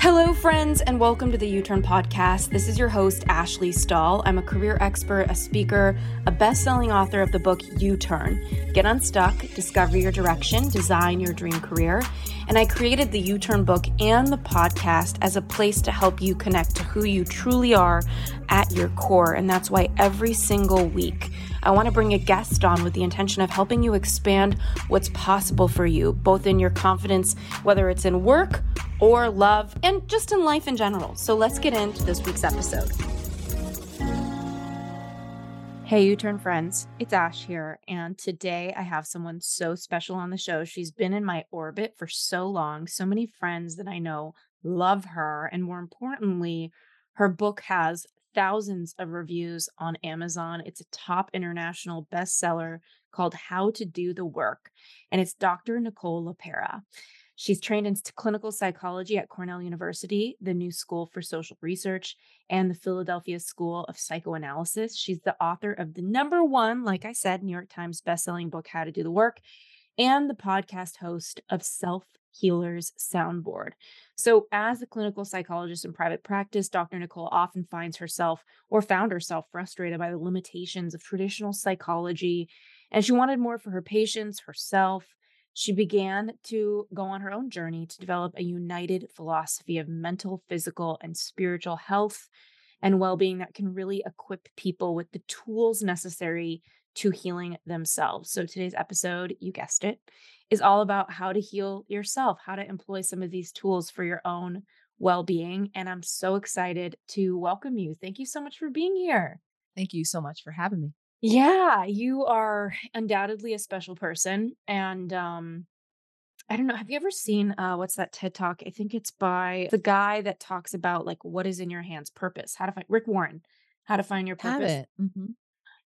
Hello, friends, and welcome to the U Turn Podcast. This is your host, Ashley Stahl. I'm a career expert, a speaker, a best selling author of the book U Turn Get Unstuck, Discover Your Direction, Design Your Dream Career. And I created the U Turn book and the podcast as a place to help you connect to who you truly are at your core. And that's why every single week, I want to bring a guest on with the intention of helping you expand what's possible for you, both in your confidence, whether it's in work or love, and just in life in general. So let's get into this week's episode. Hey, U Turn friends, it's Ash here. And today I have someone so special on the show. She's been in my orbit for so long. So many friends that I know love her. And more importantly, her book has thousands of reviews on Amazon. It's a top international bestseller called How to Do the Work, and it's Dr. Nicole LePera. She's trained in clinical psychology at Cornell University, the New School for Social Research, and the Philadelphia School of Psychoanalysis. She's the author of the number one, like I said, New York Times bestselling book, How to Do the Work, and the podcast host of Self Healer's Soundboard. So, as a clinical psychologist in private practice, Dr. Nicole often finds herself or found herself frustrated by the limitations of traditional psychology, and she wanted more for her patients, herself. She began to go on her own journey to develop a united philosophy of mental, physical, and spiritual health and well being that can really equip people with the tools necessary to healing themselves. So, today's episode, you guessed it, is all about how to heal yourself, how to employ some of these tools for your own well being. And I'm so excited to welcome you. Thank you so much for being here. Thank you so much for having me. Yeah, you are undoubtedly a special person. And um, I don't know. Have you ever seen uh, what's that TED talk? I think it's by the guy that talks about like what is in your hands, purpose, how to find Rick Warren, how to find your purpose. Mm-hmm.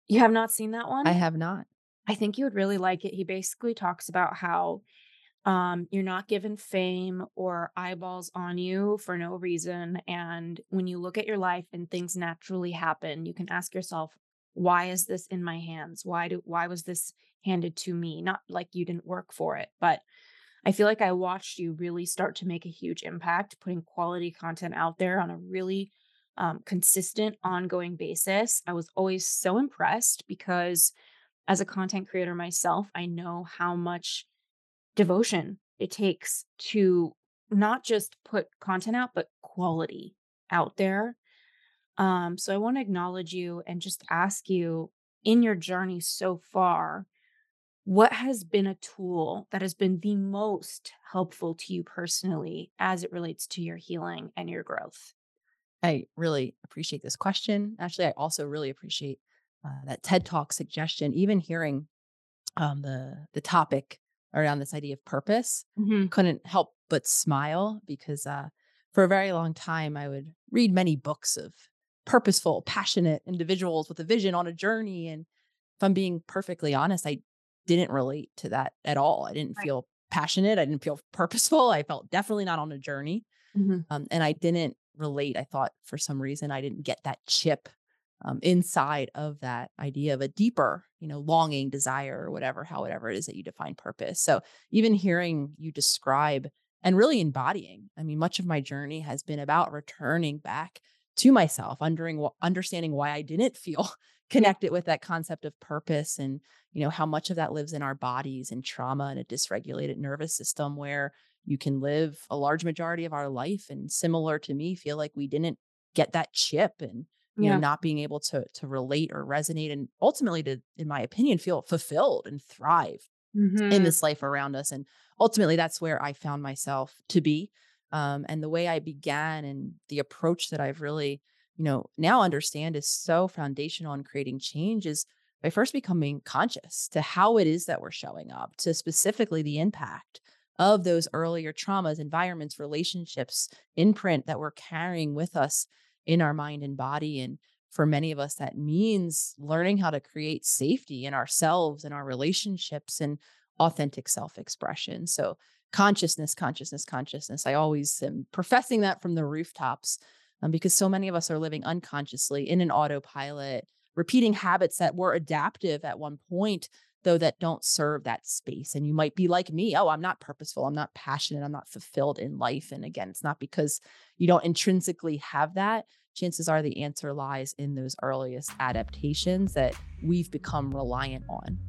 You have not seen that one? I have not. I think you would really like it. He basically talks about how um, you're not given fame or eyeballs on you for no reason. And when you look at your life and things naturally happen, you can ask yourself, why is this in my hands? Why do why was this handed to me? Not like you didn't work for it, but I feel like I watched you really start to make a huge impact, putting quality content out there on a really um, consistent, ongoing basis. I was always so impressed because as a content creator myself, I know how much devotion it takes to not just put content out, but quality out there. Um, so I want to acknowledge you and just ask you in your journey so far, what has been a tool that has been the most helpful to you personally as it relates to your healing and your growth? I really appreciate this question. Actually, I also really appreciate uh, that TED Talk suggestion. Even hearing um, the the topic around this idea of purpose, mm-hmm. couldn't help but smile because uh, for a very long time I would read many books of purposeful, passionate individuals with a vision on a journey. And if I'm being perfectly honest, I didn't relate to that at all. I didn't right. feel passionate. I didn't feel purposeful. I felt definitely not on a journey. Mm-hmm. Um, and I didn't relate. I thought for some reason I didn't get that chip um, inside of that idea of a deeper, you know, longing, desire, or whatever, how whatever it is that you define purpose. So even hearing you describe and really embodying, I mean, much of my journey has been about returning back to myself, understanding why I didn't feel connected with that concept of purpose and you know how much of that lives in our bodies and trauma and a dysregulated nervous system where you can live a large majority of our life and similar to me feel like we didn't get that chip and you yeah. know not being able to to relate or resonate and ultimately to in my opinion feel fulfilled and thrive mm-hmm. in this life around us and ultimately that's where i found myself to be um, and the way i began and the approach that i've really you know now understand is so foundational in creating change is by first becoming conscious to how it is that we're showing up to specifically the impact of those earlier traumas environments relationships imprint that we're carrying with us in our mind and body and for many of us that means learning how to create safety in ourselves and our relationships and authentic self-expression. So consciousness consciousness consciousness i always am professing that from the rooftops um, because so many of us are living unconsciously in an autopilot repeating habits that were adaptive at one point though that don't serve that space. And you might be like me, oh, I'm not purposeful, I'm not passionate, I'm not fulfilled in life. And again, it's not because you don't intrinsically have that. Chances are the answer lies in those earliest adaptations that we've become reliant on.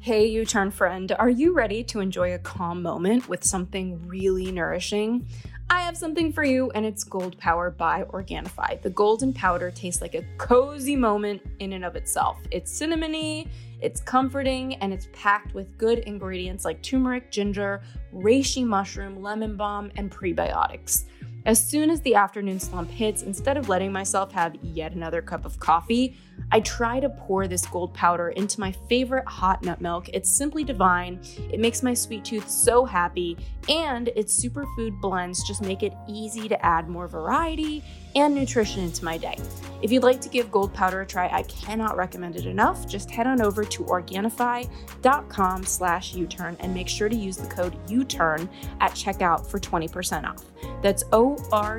Hey, U Turn friend, are you ready to enjoy a calm moment with something really nourishing? I have something for you, and it's Gold Power by Organifi. The golden powder tastes like a cozy moment in and of itself. It's cinnamony, it's comforting, and it's packed with good ingredients like turmeric, ginger, reishi mushroom, lemon balm, and prebiotics. As soon as the afternoon slump hits, instead of letting myself have yet another cup of coffee, I try to pour this gold powder into my favorite hot nut milk. It's simply divine. It makes my sweet tooth so happy, and its superfood blends just make it easy to add more variety and nutrition into my day. If you'd like to give gold powder a try, I cannot recommend it enough. Just head on over to Organifi.com slash U-turn and make sure to use the code U-turn at checkout for 20% off. That's O-R-G-A-N-I-F-I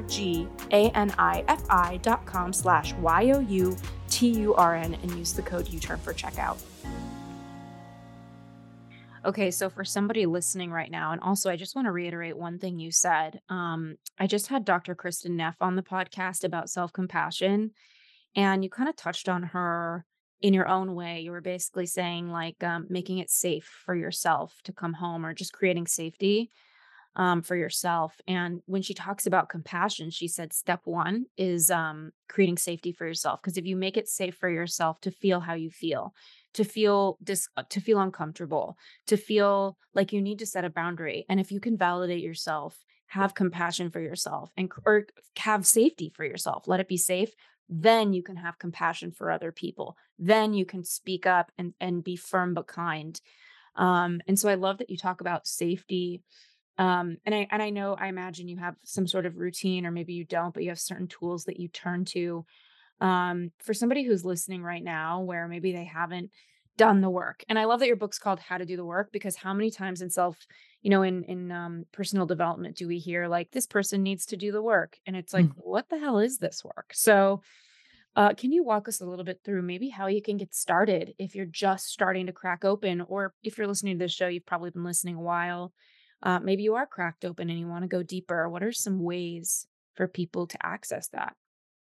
dot com slash Y-O-U T U R N and use the code U turn for checkout. Okay, so for somebody listening right now, and also I just want to reiterate one thing you said. Um, I just had Dr. Kristin Neff on the podcast about self compassion, and you kind of touched on her in your own way. You were basically saying, like, um, making it safe for yourself to come home or just creating safety um, for yourself. And when she talks about compassion, she said step one is um, creating safety for yourself. Because if you make it safe for yourself to feel how you feel, to feel dis- uh, to feel uncomfortable, to feel like you need to set a boundary, and if you can validate yourself, have compassion for yourself, and or have safety for yourself, let it be safe. Then you can have compassion for other people. Then you can speak up and and be firm but kind. Um, and so I love that you talk about safety um, and I and I know I imagine you have some sort of routine, or maybe you don't, but you have certain tools that you turn to. Um, for somebody who's listening right now, where maybe they haven't done the work, and I love that your book's called "How to Do the Work" because how many times in self, you know, in in um, personal development do we hear like this person needs to do the work, and it's like, mm-hmm. what the hell is this work? So. Uh, can you walk us a little bit through maybe how you can get started if you're just starting to crack open, or if you're listening to this show, you've probably been listening a while uh, maybe you are cracked open and you want to go deeper. What are some ways for people to access that?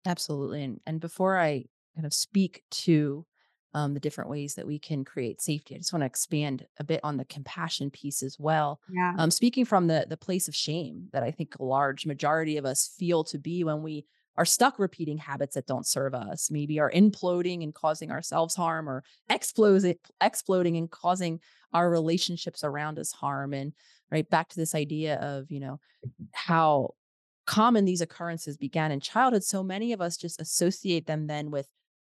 Absolutely. And, and before I kind of speak to um, the different ways that we can create safety, I just want to expand a bit on the compassion piece as well. Yeah. Um, speaking from the the place of shame that I think a large majority of us feel to be when we are stuck repeating habits that don't serve us, maybe are imploding and causing ourselves harm or exploding, exploding and causing our relationships around us harm. And right back to this idea of you know how common these occurrences began in childhood so many of us just associate them then with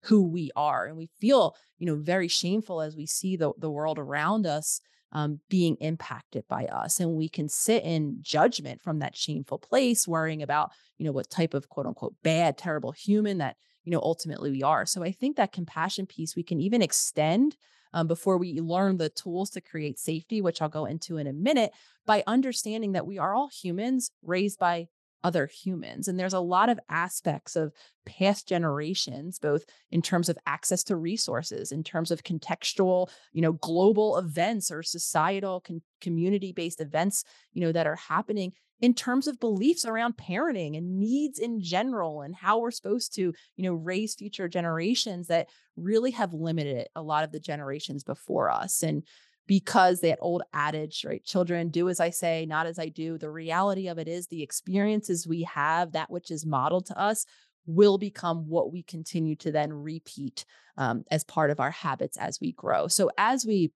who we are and we feel you know very shameful as we see the, the world around us um, being impacted by us and we can sit in judgment from that shameful place worrying about you know what type of quote unquote bad terrible human that you know ultimately we are. So i think that compassion piece we can even extend um, before we learn the tools to create safety, which I'll go into in a minute, by understanding that we are all humans raised by other humans. And there's a lot of aspects of past generations, both in terms of access to resources, in terms of contextual, you know, global events or societal con- community based events, you know, that are happening in terms of beliefs around parenting and needs in general and how we're supposed to you know raise future generations that really have limited a lot of the generations before us and because that old adage right children do as i say not as i do the reality of it is the experiences we have that which is modeled to us will become what we continue to then repeat um, as part of our habits as we grow. So as we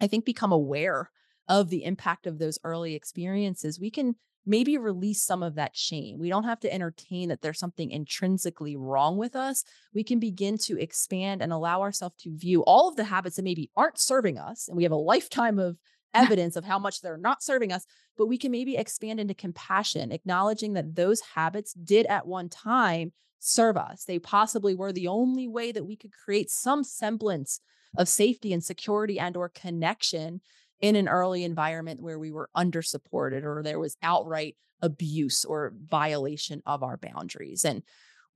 i think become aware of the impact of those early experiences we can maybe release some of that shame. We don't have to entertain that there's something intrinsically wrong with us. We can begin to expand and allow ourselves to view all of the habits that maybe aren't serving us. And we have a lifetime of evidence of how much they're not serving us, but we can maybe expand into compassion, acknowledging that those habits did at one time serve us. They possibly were the only way that we could create some semblance of safety and security and or connection in an early environment where we were under supported or there was outright abuse or violation of our boundaries. And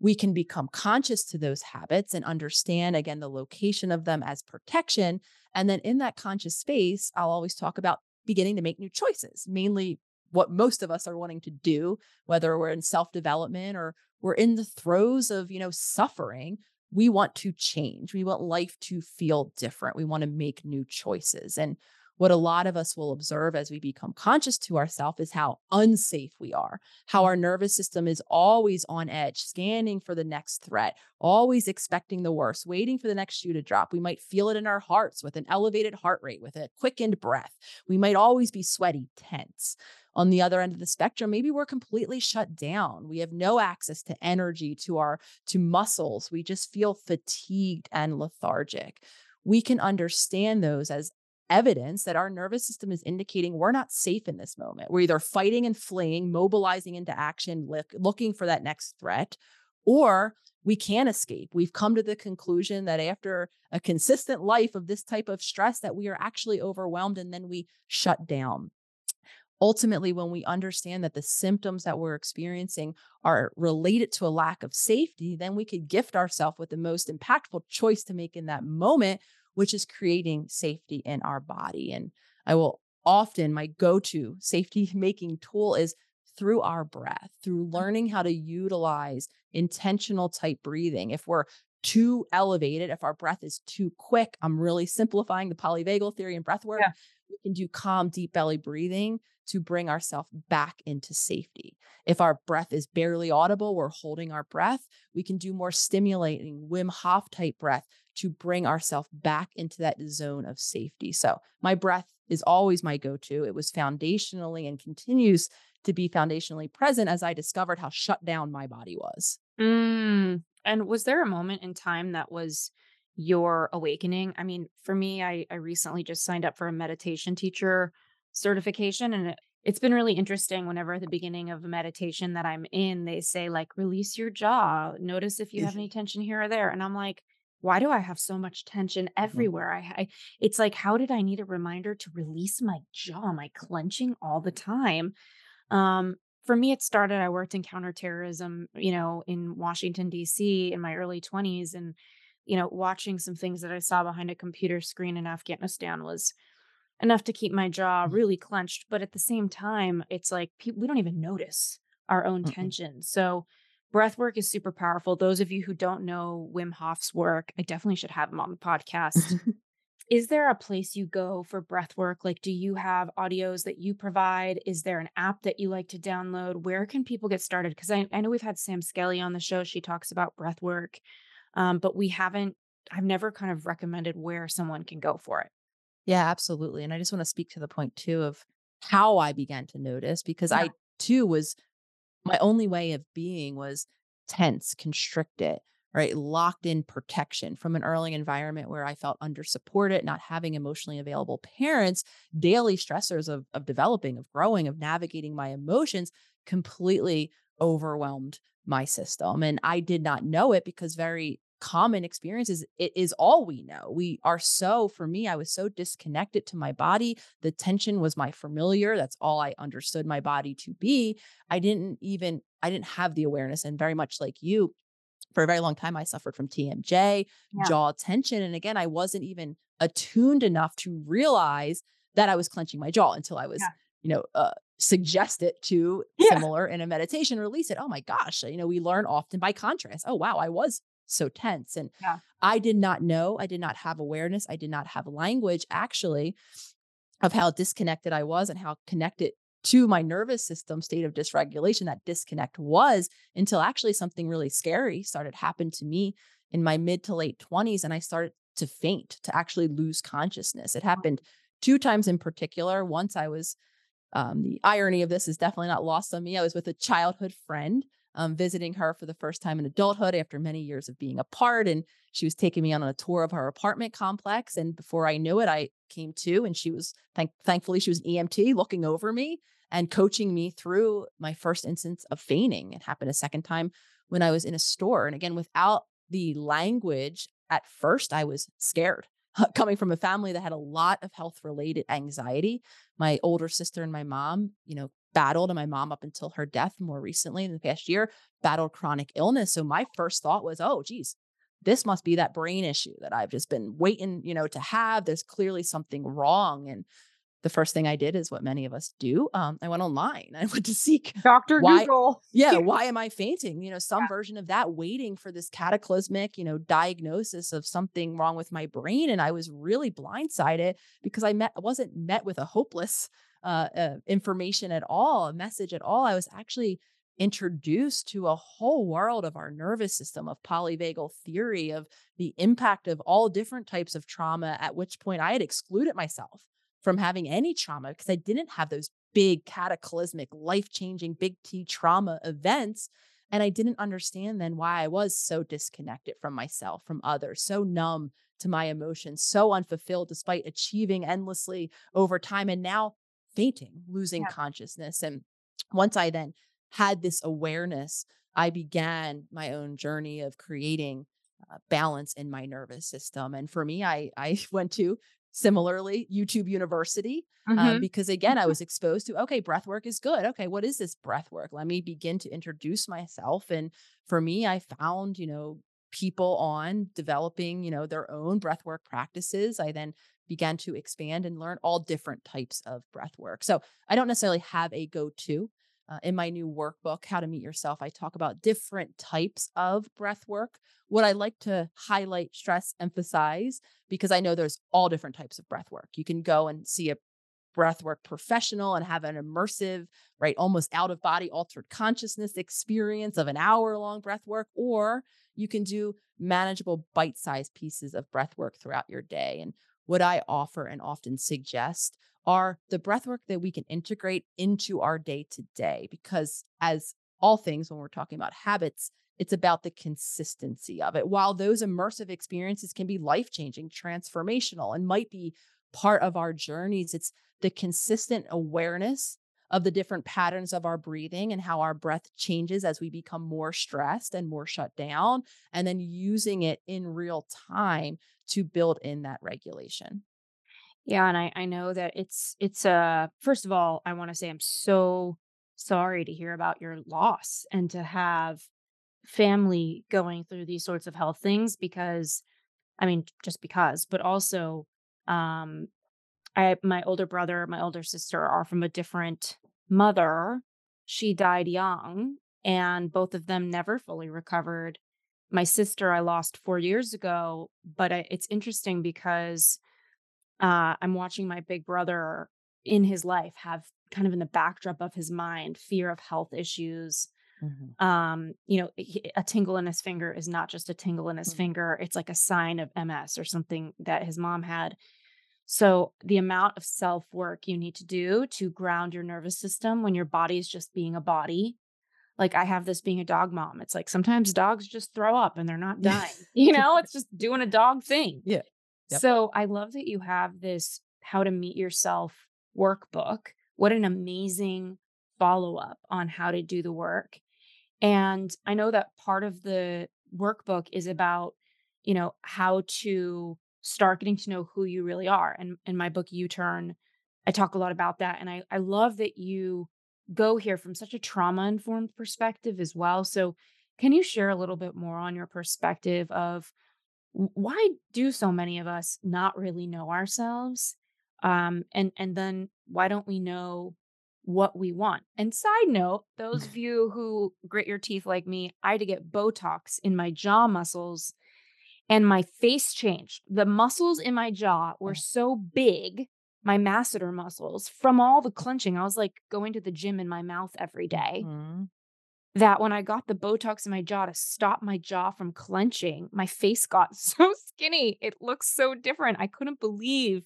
we can become conscious to those habits and understand again the location of them as protection. And then in that conscious space, I'll always talk about beginning to make new choices, mainly what most of us are wanting to do, whether we're in self development or we're in the throes of, you know, suffering. We want to change. We want life to feel different. We want to make new choices. And what a lot of us will observe as we become conscious to ourselves is how unsafe we are, how our nervous system is always on edge, scanning for the next threat, always expecting the worst, waiting for the next shoe to drop. We might feel it in our hearts with an elevated heart rate, with a quickened breath. We might always be sweaty, tense. On the other end of the spectrum, maybe we're completely shut down. We have no access to energy, to our to muscles. We just feel fatigued and lethargic we can understand those as evidence that our nervous system is indicating we're not safe in this moment. We're either fighting and fleeing, mobilizing into action, look, looking for that next threat, or we can escape. We've come to the conclusion that after a consistent life of this type of stress that we are actually overwhelmed and then we shut down. Ultimately, when we understand that the symptoms that we're experiencing are related to a lack of safety, then we could gift ourselves with the most impactful choice to make in that moment, which is creating safety in our body. And I will often, my go to safety making tool is through our breath, through mm. learning how to utilize intentional type breathing. If we're too elevated, if our breath is too quick, I'm really simplifying the polyvagal theory and breath work. Yeah. We can do calm, deep belly breathing to bring ourselves back into safety. If our breath is barely audible, we're holding our breath. We can do more stimulating Wim Hof type breath to bring ourselves back into that zone of safety. So, my breath is always my go to. It was foundationally and continues to be foundationally present as I discovered how shut down my body was. Mm. And was there a moment in time that was your awakening? I mean, for me, I, I recently just signed up for a meditation teacher certification and it, it's been really interesting whenever at the beginning of a meditation that I'm in, they say, like, release your jaw. Notice if you have any tension here or there. And I'm like, why do I have so much tension mm-hmm. everywhere? I, I, it's like, how did I need a reminder to release my jaw? Am I clenching all the time? Um, for me, it started, I worked in counterterrorism, you know, in Washington, D.C. in my early 20s. And, you know, watching some things that I saw behind a computer screen in Afghanistan was enough to keep my jaw mm. really clenched. But at the same time, it's like we don't even notice our own mm tension. So, breath work is super powerful. Those of you who don't know Wim Hof's work, I definitely should have him on the podcast. is there a place you go for breath work? Like, do you have audios that you provide? Is there an app that you like to download? Where can people get started? Because I, I know we've had Sam Skelly on the show. She talks about breath work, um, but we haven't, I've never kind of recommended where someone can go for it. Yeah, absolutely. And I just want to speak to the point too of how I began to notice because yeah. I too was my only way of being was tense, constricted, right? Locked in protection from an early environment where I felt under supported, not having emotionally available parents, daily stressors of, of developing, of growing, of navigating my emotions completely overwhelmed my system. And I did not know it because very common experiences it is all we know we are so for me i was so disconnected to my body the tension was my familiar that's all i understood my body to be i didn't even i didn't have the awareness and very much like you for a very long time i suffered from tmj yeah. jaw tension and again i wasn't even attuned enough to realize that i was clenching my jaw until i was yeah. you know uh, suggest it to yeah. similar in a meditation release it oh my gosh you know we learn often by contrast oh wow i was so tense. And yeah. I did not know, I did not have awareness, I did not have language actually of how disconnected I was and how connected to my nervous system state of dysregulation that disconnect was until actually something really scary started happen to me in my mid to late 20s and I started to faint to actually lose consciousness. It happened two times in particular. Once I was um, the irony of this is definitely not lost on me. I was with a childhood friend um, visiting her for the first time in adulthood after many years of being apart. And she was taking me on a tour of her apartment complex. And before I knew it, I came to, and she was thank- thankfully she was an EMT looking over me and coaching me through my first instance of feigning. It happened a second time when I was in a store. And again, without the language, at first I was scared. coming from a family that had a lot of health related anxiety. My older sister and my mom, you know, battled, and my mom, up until her death more recently in the past year, battled chronic illness. So my first thought was, oh, geez, this must be that brain issue that I've just been waiting, you know, to have. There's clearly something wrong. And the first thing I did is what many of us do. Um, I went online. I went to seek Dr. Why, Google. Yeah, why am I fainting? You know, some yeah. version of that, waiting for this cataclysmic, you know, diagnosis of something wrong with my brain. And I was really blindsided because I met wasn't met with a hopeless uh, uh, information at all, a message at all. I was actually introduced to a whole world of our nervous system, of polyvagal theory, of the impact of all different types of trauma, at which point I had excluded myself from having any trauma because I didn't have those big cataclysmic, life changing, big T trauma events. And I didn't understand then why I was so disconnected from myself, from others, so numb to my emotions, so unfulfilled despite achieving endlessly over time. And now fainting, losing yeah. consciousness. And once I then had this awareness, I began my own journey of creating uh, balance in my nervous system. And for me, I I went to similarly YouTube University um, mm-hmm. um, because again, I mm-hmm. was exposed to okay, breath work is good. Okay, what is this breath work? Let me begin to introduce myself. And for me, I found you know people on developing you know their own breath work practices. I then began to expand and learn all different types of breath work. So I don't necessarily have a go to. Uh, in my new workbook, How to Meet Yourself, I talk about different types of breath work. What I like to highlight, stress, emphasize, because I know there's all different types of breath work. You can go and see a breathwork professional and have an immersive, right, almost out of body altered consciousness experience of an hour long breath work, or you can do manageable bite sized pieces of breath work throughout your day. And what I offer and often suggest are the breath work that we can integrate into our day to day. Because, as all things, when we're talking about habits, it's about the consistency of it. While those immersive experiences can be life changing, transformational, and might be part of our journeys, it's the consistent awareness of the different patterns of our breathing and how our breath changes as we become more stressed and more shut down, and then using it in real time to build in that regulation. Yeah, and I I know that it's it's uh first of all, I want to say I'm so sorry to hear about your loss and to have family going through these sorts of health things because I mean just because, but also um I my older brother, my older sister are from a different mother. She died young and both of them never fully recovered. My sister I lost 4 years ago, but I, it's interesting because uh, I'm watching my big brother in his life have kind of in the backdrop of his mind fear of health issues. Mm-hmm. Um, you know, a tingle in his finger is not just a tingle in his mm-hmm. finger, it's like a sign of MS or something that his mom had. So, the amount of self work you need to do to ground your nervous system when your body is just being a body. Like, I have this being a dog mom. It's like sometimes dogs just throw up and they're not dying. you know, it's just doing a dog thing. Yeah. Yep. So I love that you have this how to meet yourself workbook. What an amazing follow up on how to do the work. And I know that part of the workbook is about, you know, how to start getting to know who you really are. And in my book, U Turn, I talk a lot about that. And I, I love that you go here from such a trauma informed perspective as well. So, can you share a little bit more on your perspective of why do so many of us not really know ourselves um and and then why don't we know what we want and side note those of you who grit your teeth like me i had to get botox in my jaw muscles and my face changed the muscles in my jaw were so big my masseter muscles from all the clenching i was like going to the gym in my mouth every day. Mm-hmm that when I got the Botox in my jaw to stop my jaw from clenching, my face got so skinny. It looks so different. I couldn't believe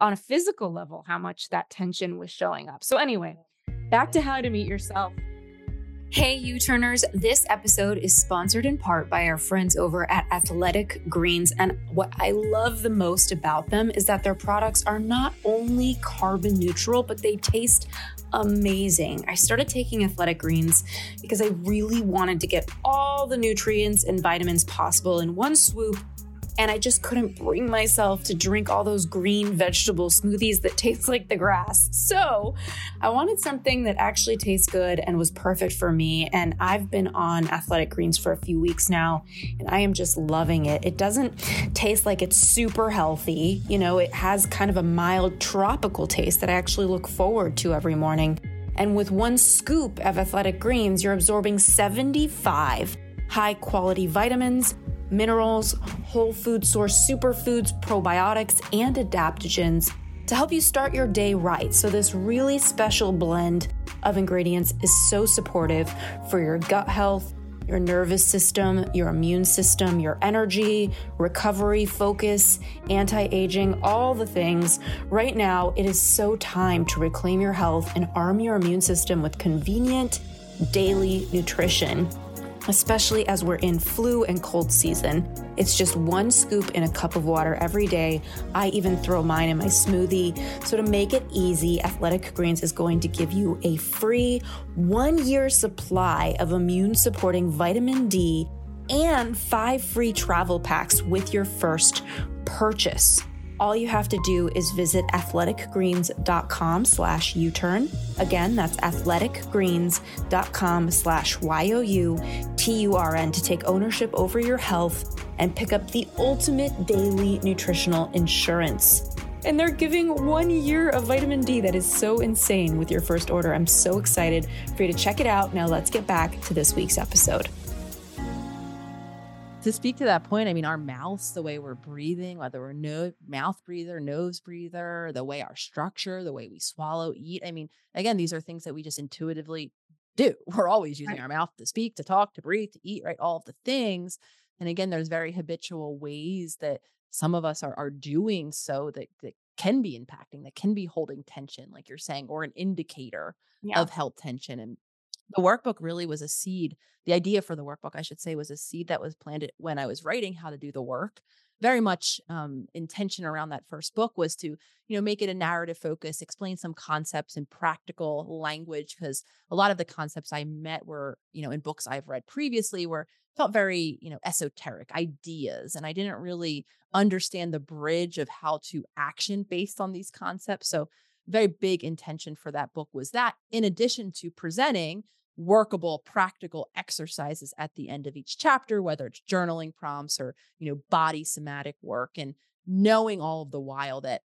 on a physical level how much that tension was showing up. So, anyway, back to how to meet yourself. Hey, U Turners. This episode is sponsored in part by our friends over at Athletic Greens. And what I love the most about them is that their products are not only carbon neutral, but they taste amazing. I started taking Athletic Greens because I really wanted to get all the nutrients and vitamins possible in one swoop and I just couldn't bring myself to drink all those green vegetable smoothies that taste like the grass. So I wanted something that actually tastes good and was perfect for me. And I've been on Athletic Greens for a few weeks now, and I am just loving it. It doesn't taste like it's super healthy, you know, it has kind of a mild tropical taste that I actually look forward to every morning. And with one scoop of Athletic Greens, you're absorbing 75 high quality vitamins minerals, whole food source superfoods, probiotics, and adaptogens to help you start your day right. So, this really special blend of ingredients is so supportive for your gut health, your nervous system, your immune system, your energy, recovery, focus, anti aging, all the things. Right now, it is so time to reclaim your health and arm your immune system with convenient daily nutrition especially as we're in flu and cold season. It's just one scoop in a cup of water every day. I even throw mine in my smoothie. So, to make it easy, Athletic Greens is going to give you a free one year supply of immune supporting vitamin D and five free travel packs with your first purchase all you have to do is visit athleticgreens.com slash U-turn. Again, that's athleticgreens.com slash Y-O-U-T-U-R-N to take ownership over your health and pick up the ultimate daily nutritional insurance. And they're giving one year of vitamin D. That is so insane with your first order. I'm so excited for you to check it out. Now let's get back to this week's episode to speak to that point, I mean, our mouths, the way we're breathing, whether we're no mouth breather, nose breather, the way our structure, the way we swallow, eat. I mean, again, these are things that we just intuitively do. We're always using right. our mouth to speak, to talk, to breathe, to eat, right? All of the things. And again, there's very habitual ways that some of us are are doing so that that can be impacting, that can be holding tension, like you're saying, or an indicator yeah. of health tension. And the workbook really was a seed. The idea for the workbook, I should say, was a seed that was planted when I was writing how to do the work. Very much um, intention around that first book was to, you know, make it a narrative focus, explain some concepts in practical language, because a lot of the concepts I met were, you know, in books I've read previously were felt very, you know, esoteric ideas, and I didn't really understand the bridge of how to action based on these concepts. So very big intention for that book was that in addition to presenting workable practical exercises at the end of each chapter whether it's journaling prompts or you know body somatic work and knowing all of the while that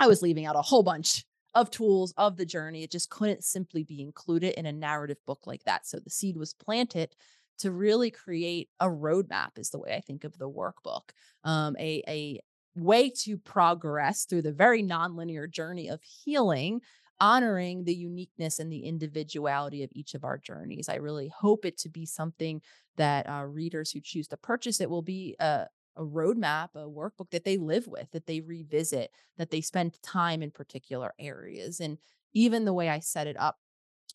i was leaving out a whole bunch of tools of the journey it just couldn't simply be included in a narrative book like that. So the seed was planted to really create a roadmap is the way i think of the workbook um, a, a way to progress through the very nonlinear journey of healing honoring the uniqueness and the individuality of each of our journeys. I really hope it to be something that uh, readers who choose to purchase it will be a, a roadmap, a workbook that they live with, that they revisit, that they spend time in particular areas. And even the way I set it up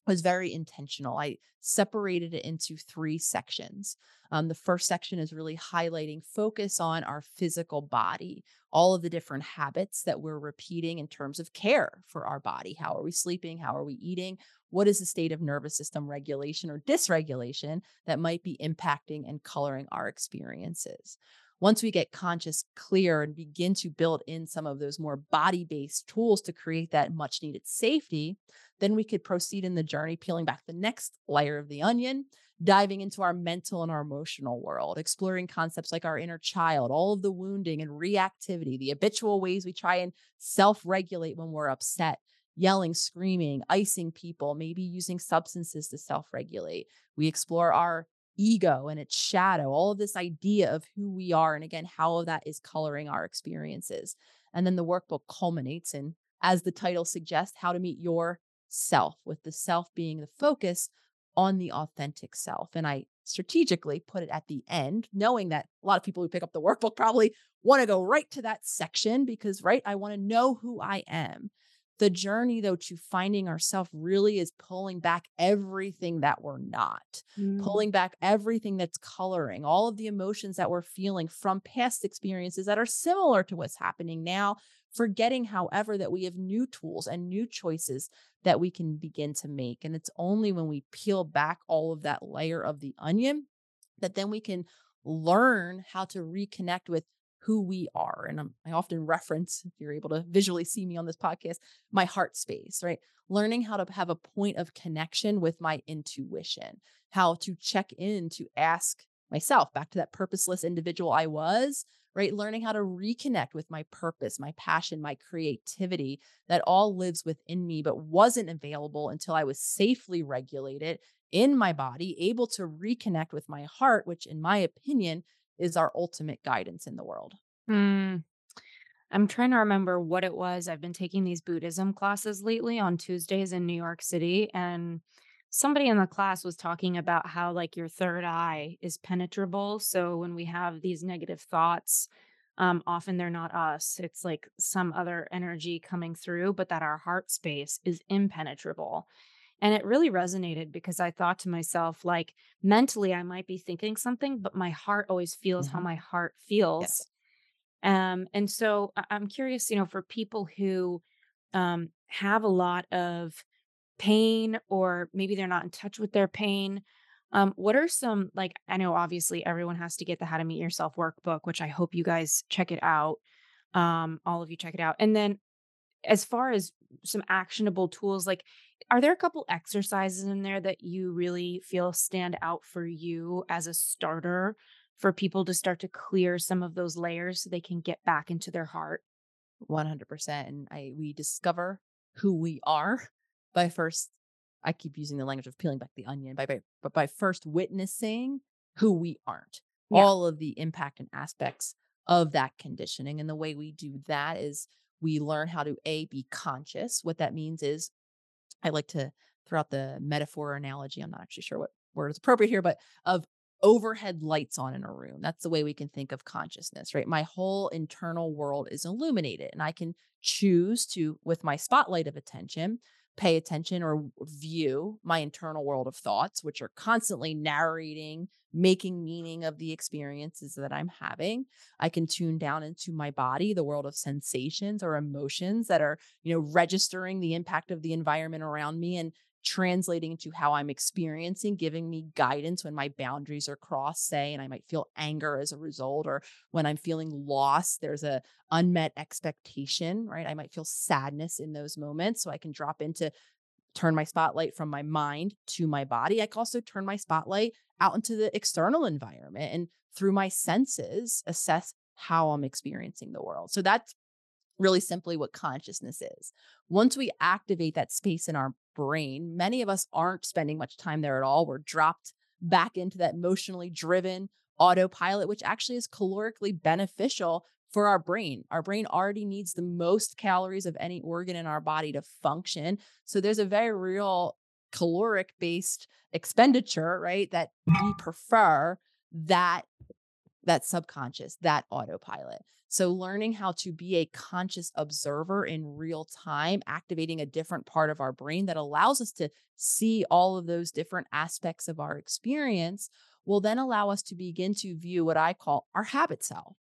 was very intentional. I separated it into three sections. Um, the first section is really highlighting focus on our physical body, all of the different habits that we're repeating in terms of care for our body. How are we sleeping? How are we eating? What is the state of nervous system regulation or dysregulation that might be impacting and coloring our experiences? Once we get conscious, clear, and begin to build in some of those more body based tools to create that much needed safety, then we could proceed in the journey, peeling back the next layer of the onion, diving into our mental and our emotional world, exploring concepts like our inner child, all of the wounding and reactivity, the habitual ways we try and self regulate when we're upset. Yelling, screaming, icing people, maybe using substances to self regulate. We explore our ego and its shadow, all of this idea of who we are, and again, how that is coloring our experiences. And then the workbook culminates in, as the title suggests, how to meet your self, with the self being the focus on the authentic self. And I strategically put it at the end, knowing that a lot of people who pick up the workbook probably want to go right to that section because, right, I want to know who I am. The journey, though, to finding ourselves really is pulling back everything that we're not, mm. pulling back everything that's coloring, all of the emotions that we're feeling from past experiences that are similar to what's happening now. Forgetting, however, that we have new tools and new choices that we can begin to make. And it's only when we peel back all of that layer of the onion that then we can learn how to reconnect with who we are. And I'm, I often reference, if you're able to visually see me on this podcast, my heart space, right? Learning how to have a point of connection with my intuition, how to check in to ask myself back to that purposeless individual I was, right? Learning how to reconnect with my purpose, my passion, my creativity that all lives within me, but wasn't available until I was safely regulated in my body, able to reconnect with my heart, which, in my opinion, is our ultimate guidance in the world. Mm. I'm trying to remember what it was. I've been taking these Buddhism classes lately on Tuesdays in New York City. And somebody in the class was talking about how, like, your third eye is penetrable. So when we have these negative thoughts, um, often they're not us, it's like some other energy coming through, but that our heart space is impenetrable. And it really resonated because I thought to myself, like, mentally, I might be thinking something, but my heart always feels how Mhm. my heart feels. Yes. Um, and so I'm curious, you know, for people who um, have a lot of pain or maybe they're not in touch with their pain, um, what are some, like, I know obviously everyone has to get the How to Meet Yourself workbook, which I hope you guys check it out. Um, all of you check it out. And then as far as some actionable tools, like, are there a couple exercises in there that you really feel stand out for you as a starter for people to start to clear some of those layers so they can get back into their heart? 100%. And I, we discover who we are by first, I keep using the language of peeling back the onion, by, by, but by first witnessing who we aren't, Yeah. all of the impact and aspects of that conditioning. And the way we do that is we learn how to A, be conscious. What that means is I like to throw out the metaphor or analogy. I'm not actually sure what word is appropriate here, but of overhead lights on in a room. That's the way we can think of consciousness, right? My whole internal world is illuminated, and I can choose to, with my spotlight of attention, pay attention or view my internal world of thoughts, which are constantly narrating, making meaning of the experiences that I'm having. I can tune down into my body, the world of sensations or emotions that are you know, registering the impact of the environment around me and translating to how I'm experiencing, giving me guidance when my boundaries are crossed, say, and I might feel anger as a result, or when I'm feeling lost, there's a unmet expectation, right? I might feel sadness in those moments. So I can drop into turn my spotlight from my mind to my body. I can also turn my spotlight out into the external environment and through my senses assess how I'm experiencing the world. So that's really simply what consciousness is. Once we activate that space in our brain, many of us aren't spending much time there at all. We're dropped back into that emotionally driven autopilot, which actually is calorically beneficial for our brain. Our brain already needs the most calories of any organ in our body to function. So there's a very real caloric based expenditure, right? That we prefer that that subconscious, that autopilot. So, learning how to be a conscious observer in real time, activating a different part of our brain that allows us to see all of those different aspects of our experience will then allow us to begin to view what I call our habit self.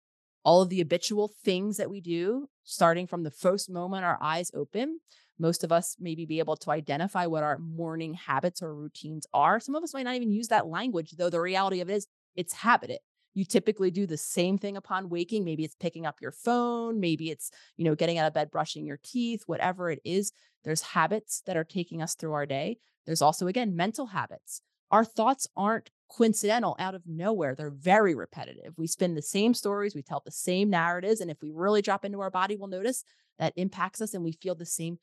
All of the habitual things that we do, starting from the first moment our eyes open. Most of us maybe be able to identify what our morning habits or routines are. Some of us might not even use that language, though the reality of it is it's habited you typically do the same thing upon waking maybe it's picking up your phone maybe it's you know getting out of bed brushing your teeth whatever it is there's habits that are taking us through our day. There's also again mental habits. Our thoughts aren't coincidental out of nowhere they're very repetitive. We spin the same stories we tell the same narratives and if we really drop into our body we'll notice that impacts us and we feel the same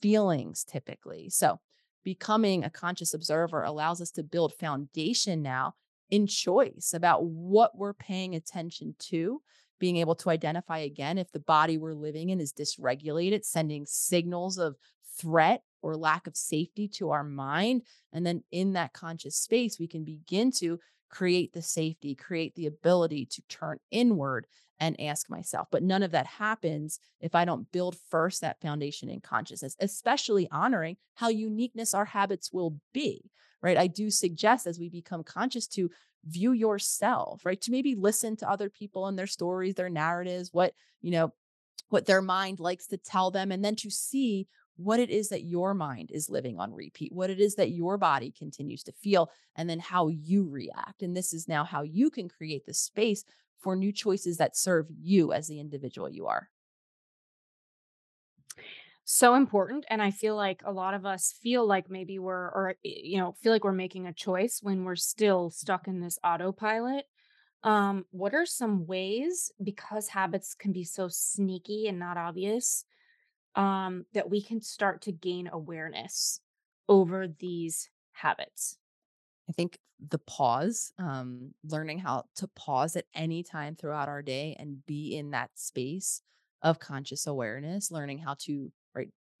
feelings typically. So becoming a conscious observer allows us to build foundation now in choice about what we're paying attention to, being able to identify again if the body we're living in is dysregulated, sending signals of threat or lack of safety to our mind. And then in that conscious space, we can begin to create the safety, create the ability to turn inward and ask myself. But none of that happens if I don't build first that foundation in consciousness, especially honoring how uniqueness our habits will be right? I do suggest as we become conscious to view yourself, right? To maybe listen to other people and their stories, their narratives, what, you know, what their mind likes to tell them, and then to see what it is that your mind is living on repeat, what it is that your body continues to feel, and then how you react. And this is now how you can create the space for new choices that serve you as the individual you are. So important. And I feel like a lot of us feel like maybe we're, or, you know, feel like we're making a choice when we're still stuck in this autopilot. Um, what are some ways, because habits can be so sneaky and not obvious, um, that we can start to gain awareness over these habits? I think the pause, um, learning how to pause at any time throughout our day and be in that space of conscious awareness, learning how to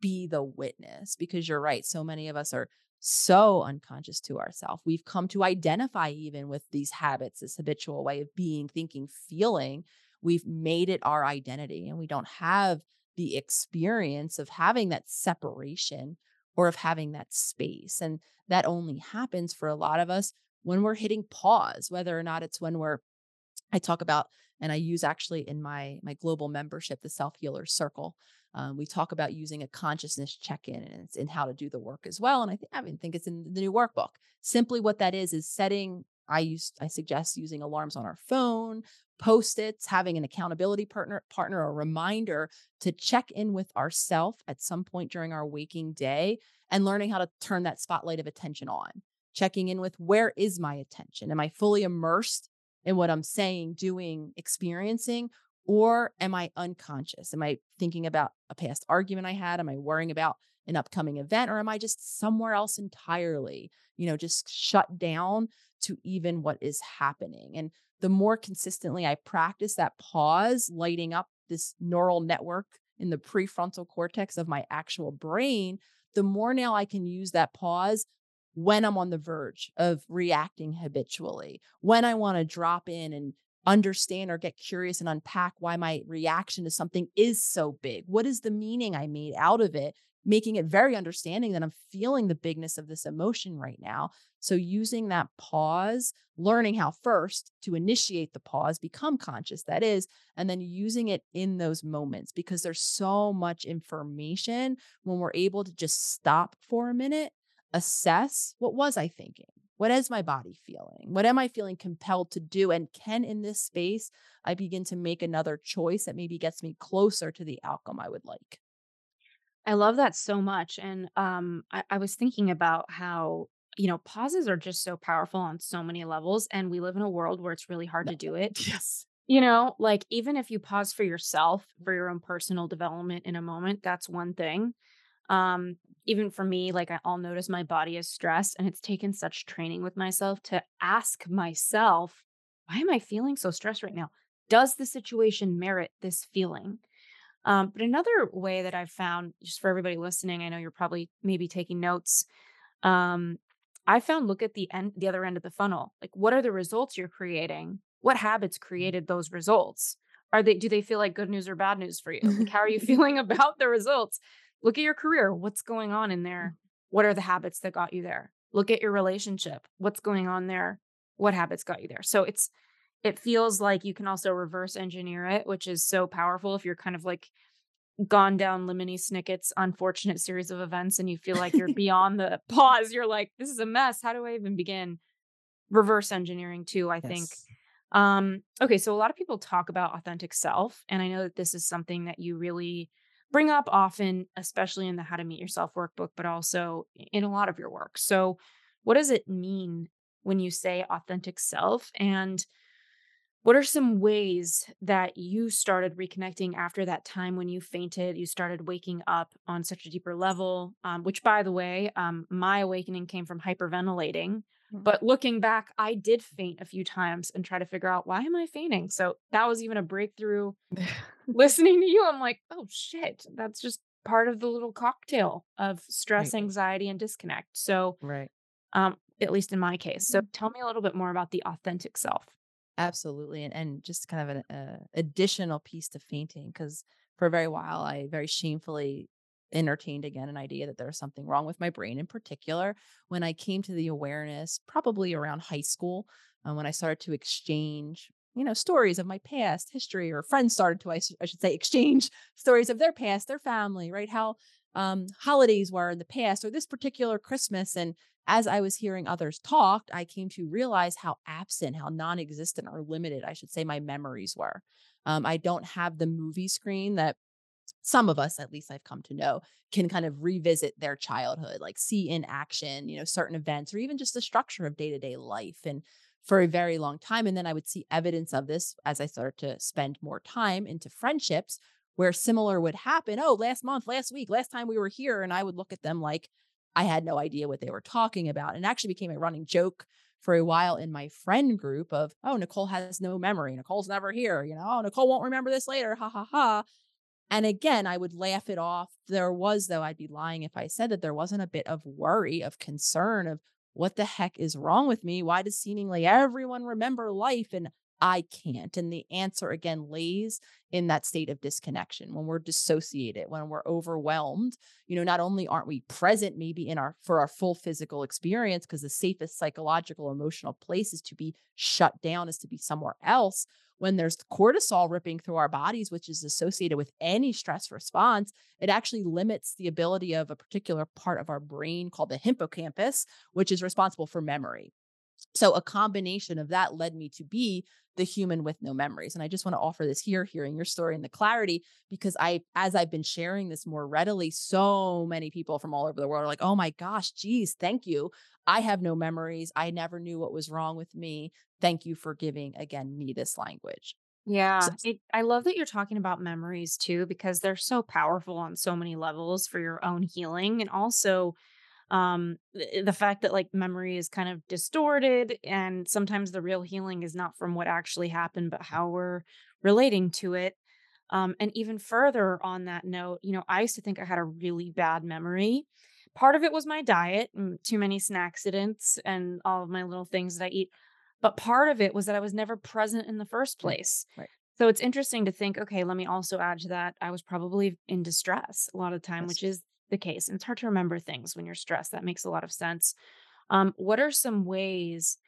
be the witness because you're right. So many of us are so unconscious to ourselves. We've come to identify even with these habits, this habitual way of being, thinking, feeling. We've made it our identity and we don't have the experience of having that separation or of having that space. And that only happens for a lot of us when we're hitting pause, whether or not it's when we're, I talk about, and I use actually in my my global membership, the Self Healer Circle. Um, we talk about using a consciousness check-in and it's in how to do the work as well. And I think I even think it's in the new workbook. Simply what that is is setting. I use I suggest using alarms on our phone, post-its, having an accountability partner, partner, a reminder to check in with ourself at some point during our waking day and learning how to turn that spotlight of attention on. Checking in with where is my attention? Am I fully immersed in what I'm saying, doing, experiencing? Or am I unconscious? Am I thinking about a past argument I had? Am I worrying about an upcoming event? Or am I just somewhere else entirely, you know, just shut down to even what is happening? And the more consistently I practice that pause, lighting up this neural network in the prefrontal cortex of my actual brain, the more now I can use that pause when I'm on the verge of reacting habitually, when I want to drop in and understand or get curious and unpack why my reaction to something is so big. What is the meaning I made out of it? Making it very understanding that I'm feeling the bigness of this emotion right now. So, using that pause, learning how first to initiate the pause, become conscious, that is, and then using it in those moments because there's so much information when we're able to just stop for a minute, assess what was I thinking? What is my body feeling? What am I feeling compelled to do? And can in this space I begin to make another choice that maybe gets me closer to the outcome I would like? I love that so much. And um, I, I was thinking about how you know, pauses are just so powerful on so many levels. And we live in a world where it's really hard to do it. Yes. You know, like even if you pause for yourself, for your own personal development in a moment, that's one thing. Um, even for me, like I- I'll notice my body is stressed, and it's taken such training with myself to ask myself, why am I feeling so stressed right now? Does the situation merit this feeling? Um, but another way that I've found, just for everybody listening, I know you're probably maybe taking notes. Um, I found look at the end the other end of the funnel. Like what are the results you're creating? What habits created those results? Are they do they feel like good news or bad news for you? Like how are you feeling about the results? Look at your career. What's going on in there? What are the habits that got you there? Look at your relationship. What's going on there? What habits got you there? So it's it feels like you can also reverse engineer it, which is so powerful if you're kind of like gone down Lemony Snicket's unfortunate series of events and you feel like you're beyond the pause. You're like, this is a mess. How do I even begin? Reverse engineering too, I think. Um, okay, so a lot of people talk about authentic self, and I know that this is something that you really bring up often, especially in the How to Meet Yourself workbook, but also in a lot of your work. So, what does it mean when you say authentic self? And what are some ways that you started reconnecting after that time when you fainted? You started waking up on such a deeper level, um, which, by the way, um, my awakening came from hyperventilating. Mm. But looking back, I did faint a few times and try to figure out why am I fainting? So that was even a breakthrough. Listening to you, I'm like, oh shit, that's just part of the little cocktail of stress, Right. anxiety, and disconnect. So, Right. um, at least in my case. So Mhm. tell me a little bit more about the authentic self. Absolutely. And, and just kind of an uh, additional piece to fainting, because for a very while, I very shamefully entertained again an idea that there was something wrong with my brain in particular. When I came to the awareness, probably around high school, uh, when I started to exchange, you know, stories of my past history, or friends started to, I, I should say, exchange stories of their past, their family, right? How um, holidays were in the past, or this particular Christmas, and as I was hearing others talk, I came to realize how absent, how non existent or limited, I should say, my memories were. Um, I don't have the movie screen that some of us, at least I've come to know, can kind of revisit their childhood, like see in action, you know, certain events or even just the structure of day to day life. And for a very long time. And then I would see evidence of this as I started to spend more time into friendships where similar would happen. Oh, last month, last week, last time we were here. And I would look at them like I had no idea what they were talking about. And actually became a running joke for a while in my friend group of, oh, Nicole has no memory. Nicole's never here. You know, oh, Nicole won't remember this later. Ha ha ha. And again, I would laugh it off. There was, though, I'd be lying if I said that there wasn't a bit of worry, of concern, of what the heck is wrong with me? Why does seemingly everyone remember life and I can't. And the answer again lays in that state of disconnection when we're dissociated, when we're overwhelmed. You know, not only aren't we present maybe in our for our full physical experience, because the safest psychological emotional place is to be shut down, is to be somewhere else. When there's cortisol ripping through our bodies, which is associated with any stress response, it actually limits the ability of a particular part of our brain called the hippocampus, which is responsible for memory. So a combination of that led me to be the human with no memories. And I just want to offer this here, hearing your story and the clarity, because I, as I've been sharing this more readily, so many people from all over the world are like, oh my gosh, geez, thank you. I have no memories. I never knew what was wrong with me. Thank you for giving again me this language. Yeah, so, it, I love that you're talking about memories too, because they're so powerful on so many levels for your own healing. And also, um the, fact that like memory is kind of distorted and sometimes the real healing is not from what actually happened but how we're relating to it um and even further on that note you know i used to think i had a really bad memory. Part of it was my diet too many snack accidents and all of my little things that i eat but part of it was that i was never present in the first place. right. So it's interesting to think okay let me also add to that i was probably in distress a lot of the time yes. which is the case. And it's hard to remember things when you're stressed. That makes a lot of sense. Um, what are some ways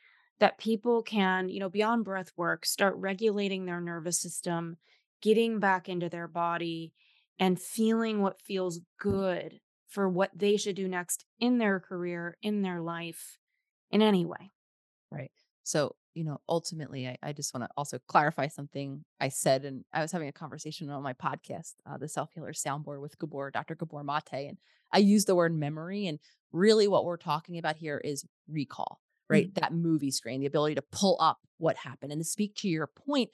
that people can, you know, beyond breath work, start regulating their nervous system, getting back into their body, and feeling what feels good for what they should do next in their career, in their life, in any way? Right. So you know, ultimately, I, I just want to also clarify something I said. And I was having a conversation on my podcast, uh, the Self Healer Soundboard with Gabor, Dr. Gabor Mate. And I used the word memory. And really, what we're talking about here is recall, right? Mm-hmm. That movie screen, the ability to pull up what happened. And to speak to your point,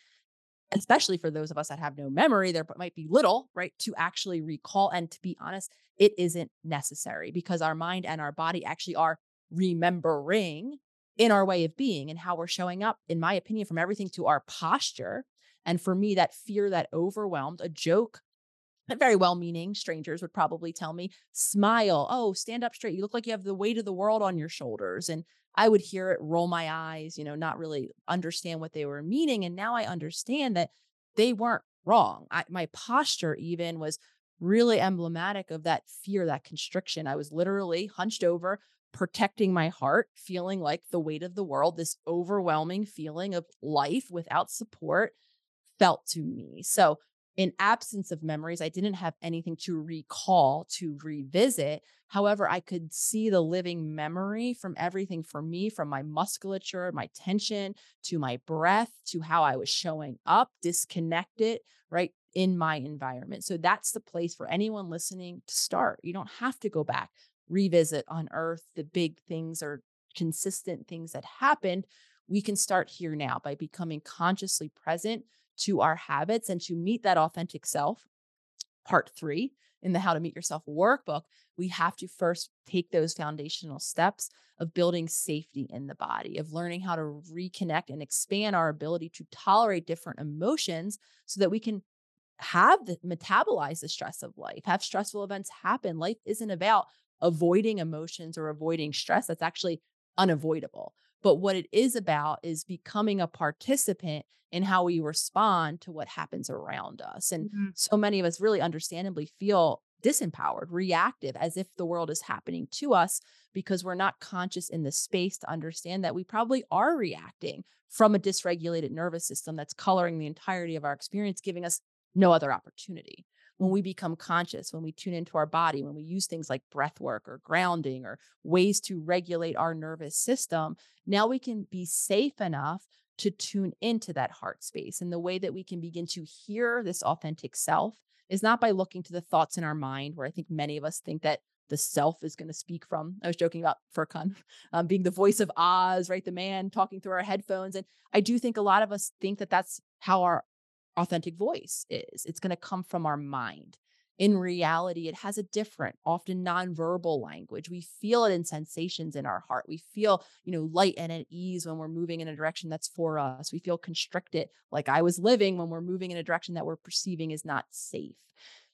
especially for those of us that have no memory, there might be little, right, to actually recall. And to be honest, it isn't necessary because our mind and our body actually are remembering in our way of being and how we're showing up, in my opinion, from everything to our posture. And for me, that fear that overwhelmed a joke very well meaning strangers would probably tell me, smile. Oh, stand up straight. You look like you have the weight of the world on your shoulders. And I would hear it, roll my eyes, you know, not really understand what they were meaning. And now I understand that they weren't wrong. I, my posture, even, was really emblematic of that fear, that constriction. I was literally hunched over, protecting my heart, feeling like the weight of the world, this overwhelming feeling of life without support felt to me. So, in absence of memories, I didn't have anything to recall, to revisit. However, I could see the living memory from everything for me, from my musculature, my tension, to my breath, to how I was showing up, disconnected, right? In my environment. So that's the place for anyone listening to start. You don't have to go back revisit on earth the big things or consistent things that happened, we can start here now by becoming consciously present to our habits and to meet that authentic self. Part three in the How to Meet Yourself workbook, we have to first take those foundational steps of building safety in the body, of learning how to reconnect and expand our ability to tolerate different emotions so that we can have the metabolize the stress of life, have stressful events happen. Life isn't about avoiding emotions or avoiding stress that's actually unavoidable. But what it is about is becoming a participant in how we respond to what happens around us. And mm-hmm. so many of us really understandably feel disempowered, reactive, as if the world is happening to us because we're not conscious in the space to understand that we probably are reacting from a dysregulated nervous system that's coloring the entirety of our experience, giving us no other opportunity when we become conscious, when we tune into our body, when we use things like breath work or grounding or ways to regulate our nervous system, now we can be safe enough to tune into that heart space. And the way that we can begin to hear this authentic self is not by looking to the thoughts in our mind, where I think many of us think that the self is going to speak from. I was joking about Furkan um, being the voice of Oz, right? The man talking through our headphones. And I do think a lot of us think that that's how our authentic voice is. It's going to come from our mind. In reality, it has a different, often nonverbal language. We feel it in sensations in our heart. We feel, you know, light and at ease when we're moving in a direction that's for us. We feel constricted, like I was living when we're moving in a direction that we're perceiving is not safe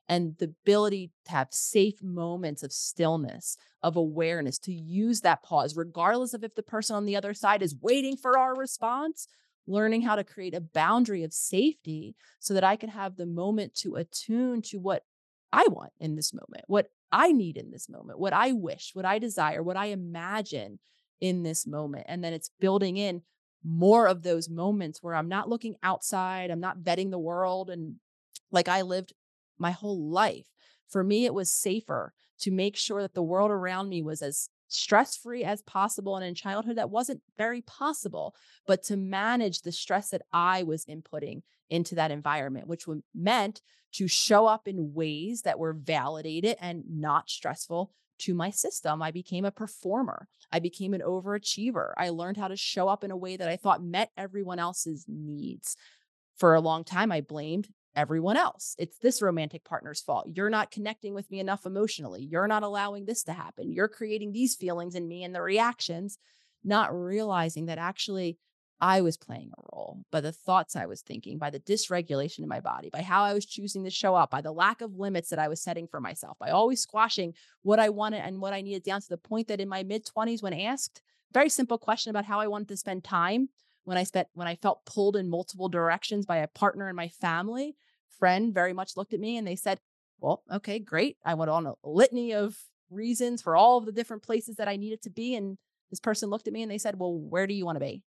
and the ability to have safe moments of stillness, of awareness, to use that pause, regardless of if the person on the other side is waiting for our response, learning how to create a boundary of safety so that I can have the moment to attune to what I want in this moment, what I need in this moment, what I wish, what I desire, what I imagine in this moment. And then it's building in more of those moments where I'm not looking outside, I'm not vetting the world and like I lived my whole life. For me, it was safer to make sure that the world around me was as stress free as possible. And in childhood, that wasn't very possible, but to manage the stress that I was inputting into that environment, which meant to show up in ways that were validated and not stressful to my system. I became a performer. I became an overachiever. I learned how to show up in a way that I thought met everyone else's needs. For a long time, I blamed everyone else. It's this romantic partner's fault. You're not connecting with me enough emotionally. You're not allowing this to happen. You're creating these feelings in me and the reactions, not realizing that actually I was playing a role by the thoughts I was thinking, by the dysregulation in my body, by how I was choosing to show up, by the lack of limits that I was setting for myself, by always squashing what I wanted and what I needed down to the point that in my mid 20s, when asked, very simple question about how I wanted to spend time, when I spent when I felt pulled in multiple directions by a partner and my family, friend very much looked at me and they said, Well, okay, great. I went on a litany of reasons for all of the different places that I needed to be. And this person looked at me and they said, Well, where do you want to be?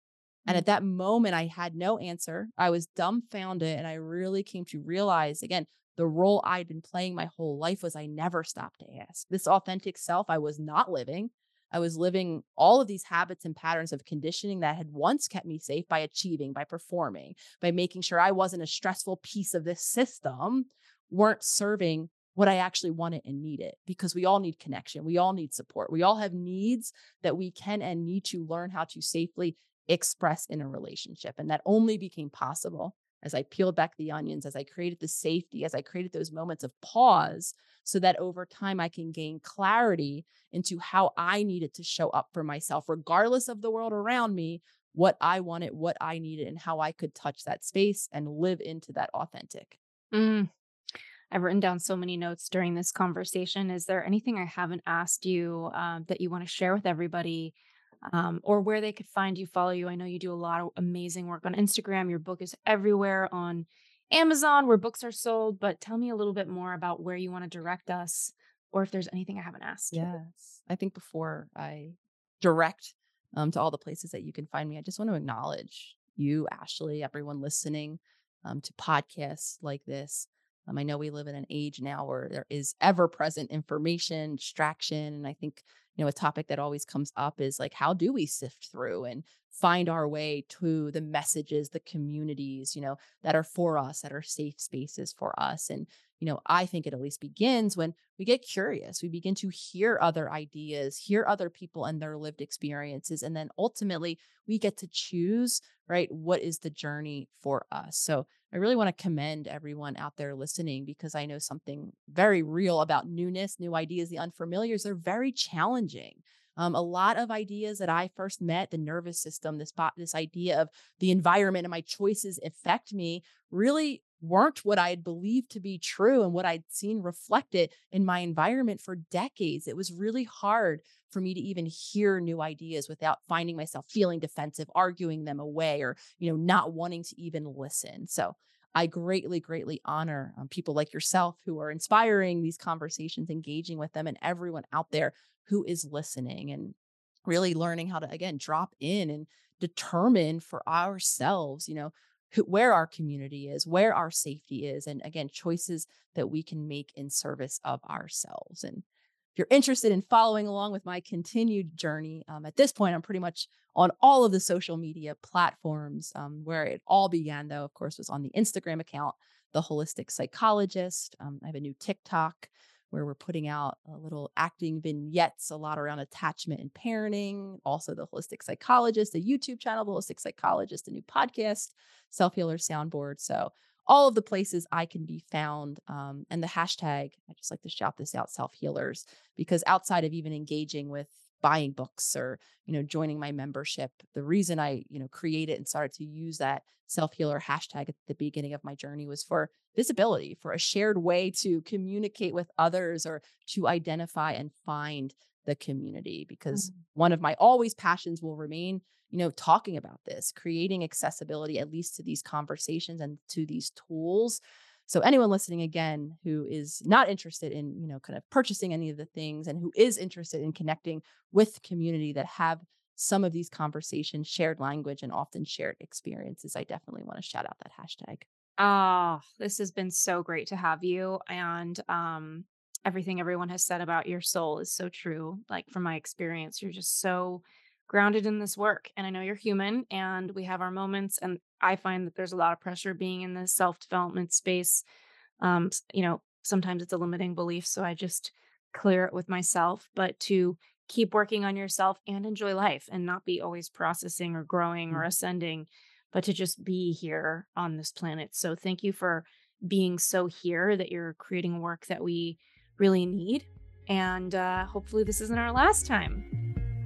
And at mm. that moment, I had no answer. I was dumbfounded. And I really came to realize again, the role I'd been playing my whole life was I never stopped to ask. This authentic self I was not living. I was living all of these habits and patterns of conditioning that had once kept me safe by achieving, by performing, by making sure I wasn't a stressful piece of this system, weren't serving what I actually wanted and needed because we all need connection. We all need support. We all have needs that we can and need to learn how to safely express in a relationship. And that only became possible as I peeled back the onions, as I created the safety, as I created those moments of pause, so that over time I can gain clarity into how I needed to show up for myself, regardless of the world around me, what I wanted, what I needed, and how I could touch that space and live into that authentic. Mm. I've written down so many notes during this conversation. Is there anything I haven't asked you um, that you want to share with everybody um, or where they could find you, follow you. I know you do a lot of amazing work on Instagram. Your book is everywhere on Amazon where books are sold. But tell me a little bit more about where you want to direct us or if there's anything I haven't asked. Yes. I think before I direct um, to all the places that you can find me, I just want to acknowledge you, Ashley, everyone listening um, to podcasts like this. Um, I know we live in an age now where there is ever present information, distraction. And I think you know, a topic that always comes up is like, how do we sift through and find our way to the messages, the communities, you know, that are for us, that are safe spaces for us? And, you know, I think it at least begins when we get curious. We begin to hear other ideas, hear other people and their lived experiences. And then ultimately we get to choose, right? What is the journey for us? So I really want to commend everyone out there listening because I know something very real about newness, new ideas, the unfamiliars. They're very challenging. Um, a lot of ideas that I first met, the nervous system, this this idea of the environment and my choices affect me, really weren't what I had believed to be true and what I'd seen reflected in my environment for decades. It was really hard for me to even hear new ideas without finding myself feeling defensive, arguing them away, or you know, not wanting to even listen. So I greatly, greatly honor um, people like yourself who are inspiring these conversations, engaging with them, and everyone out there who is listening and really learning how to again drop in and determine for ourselves, you know, who, where our community is, where our safety is, and again, choices that we can make in service of ourselves. And you're interested in following along with my continued journey, um, at this point, I'm pretty much on all of the social media platforms. Um, where it all began, though, of course, was on the Instagram account, The Holistic Psychologist. Um, I have a new TikTok where we're putting out a little acting vignettes, a lot around attachment and parenting. Also, the holistic psychologist, a YouTube channel, the holistic psychologist, a new podcast, self healer soundboard. So, all of the places I can be found. Um, and the hashtag, I just like to shout this out self healers, because outside of even engaging with buying books or you know joining my membership the reason i you know created and started to use that self healer hashtag at the beginning of my journey was for visibility, for a shared way to communicate with others or to identify and find the community. Because mm-hmm. one of my always passions will remain, you know, talking about this, creating accessibility, at least to these conversations and to these tools. So anyone listening again who is not interested in, you know, kind of purchasing any of the things and who is interested in connecting with community that have some of these conversations, shared language, and often shared experiences, I definitely want to shout out that hashtag. Oh, this has been so great to have you. And um, everything everyone has said about your soul is so true. Like from my experience, you're just so grounded in this work. And I know you're human and we have our moments. And I find that there's a lot of pressure being in the self development space. Um, you know, sometimes it's a limiting belief. So I just clear it with myself. But to keep working on yourself and enjoy life and not be always processing or growing or mm-hmm. ascending, but to just be here on this planet. So thank you for being so here that you're creating work that we really need. And uh, hopefully, this isn't our last time.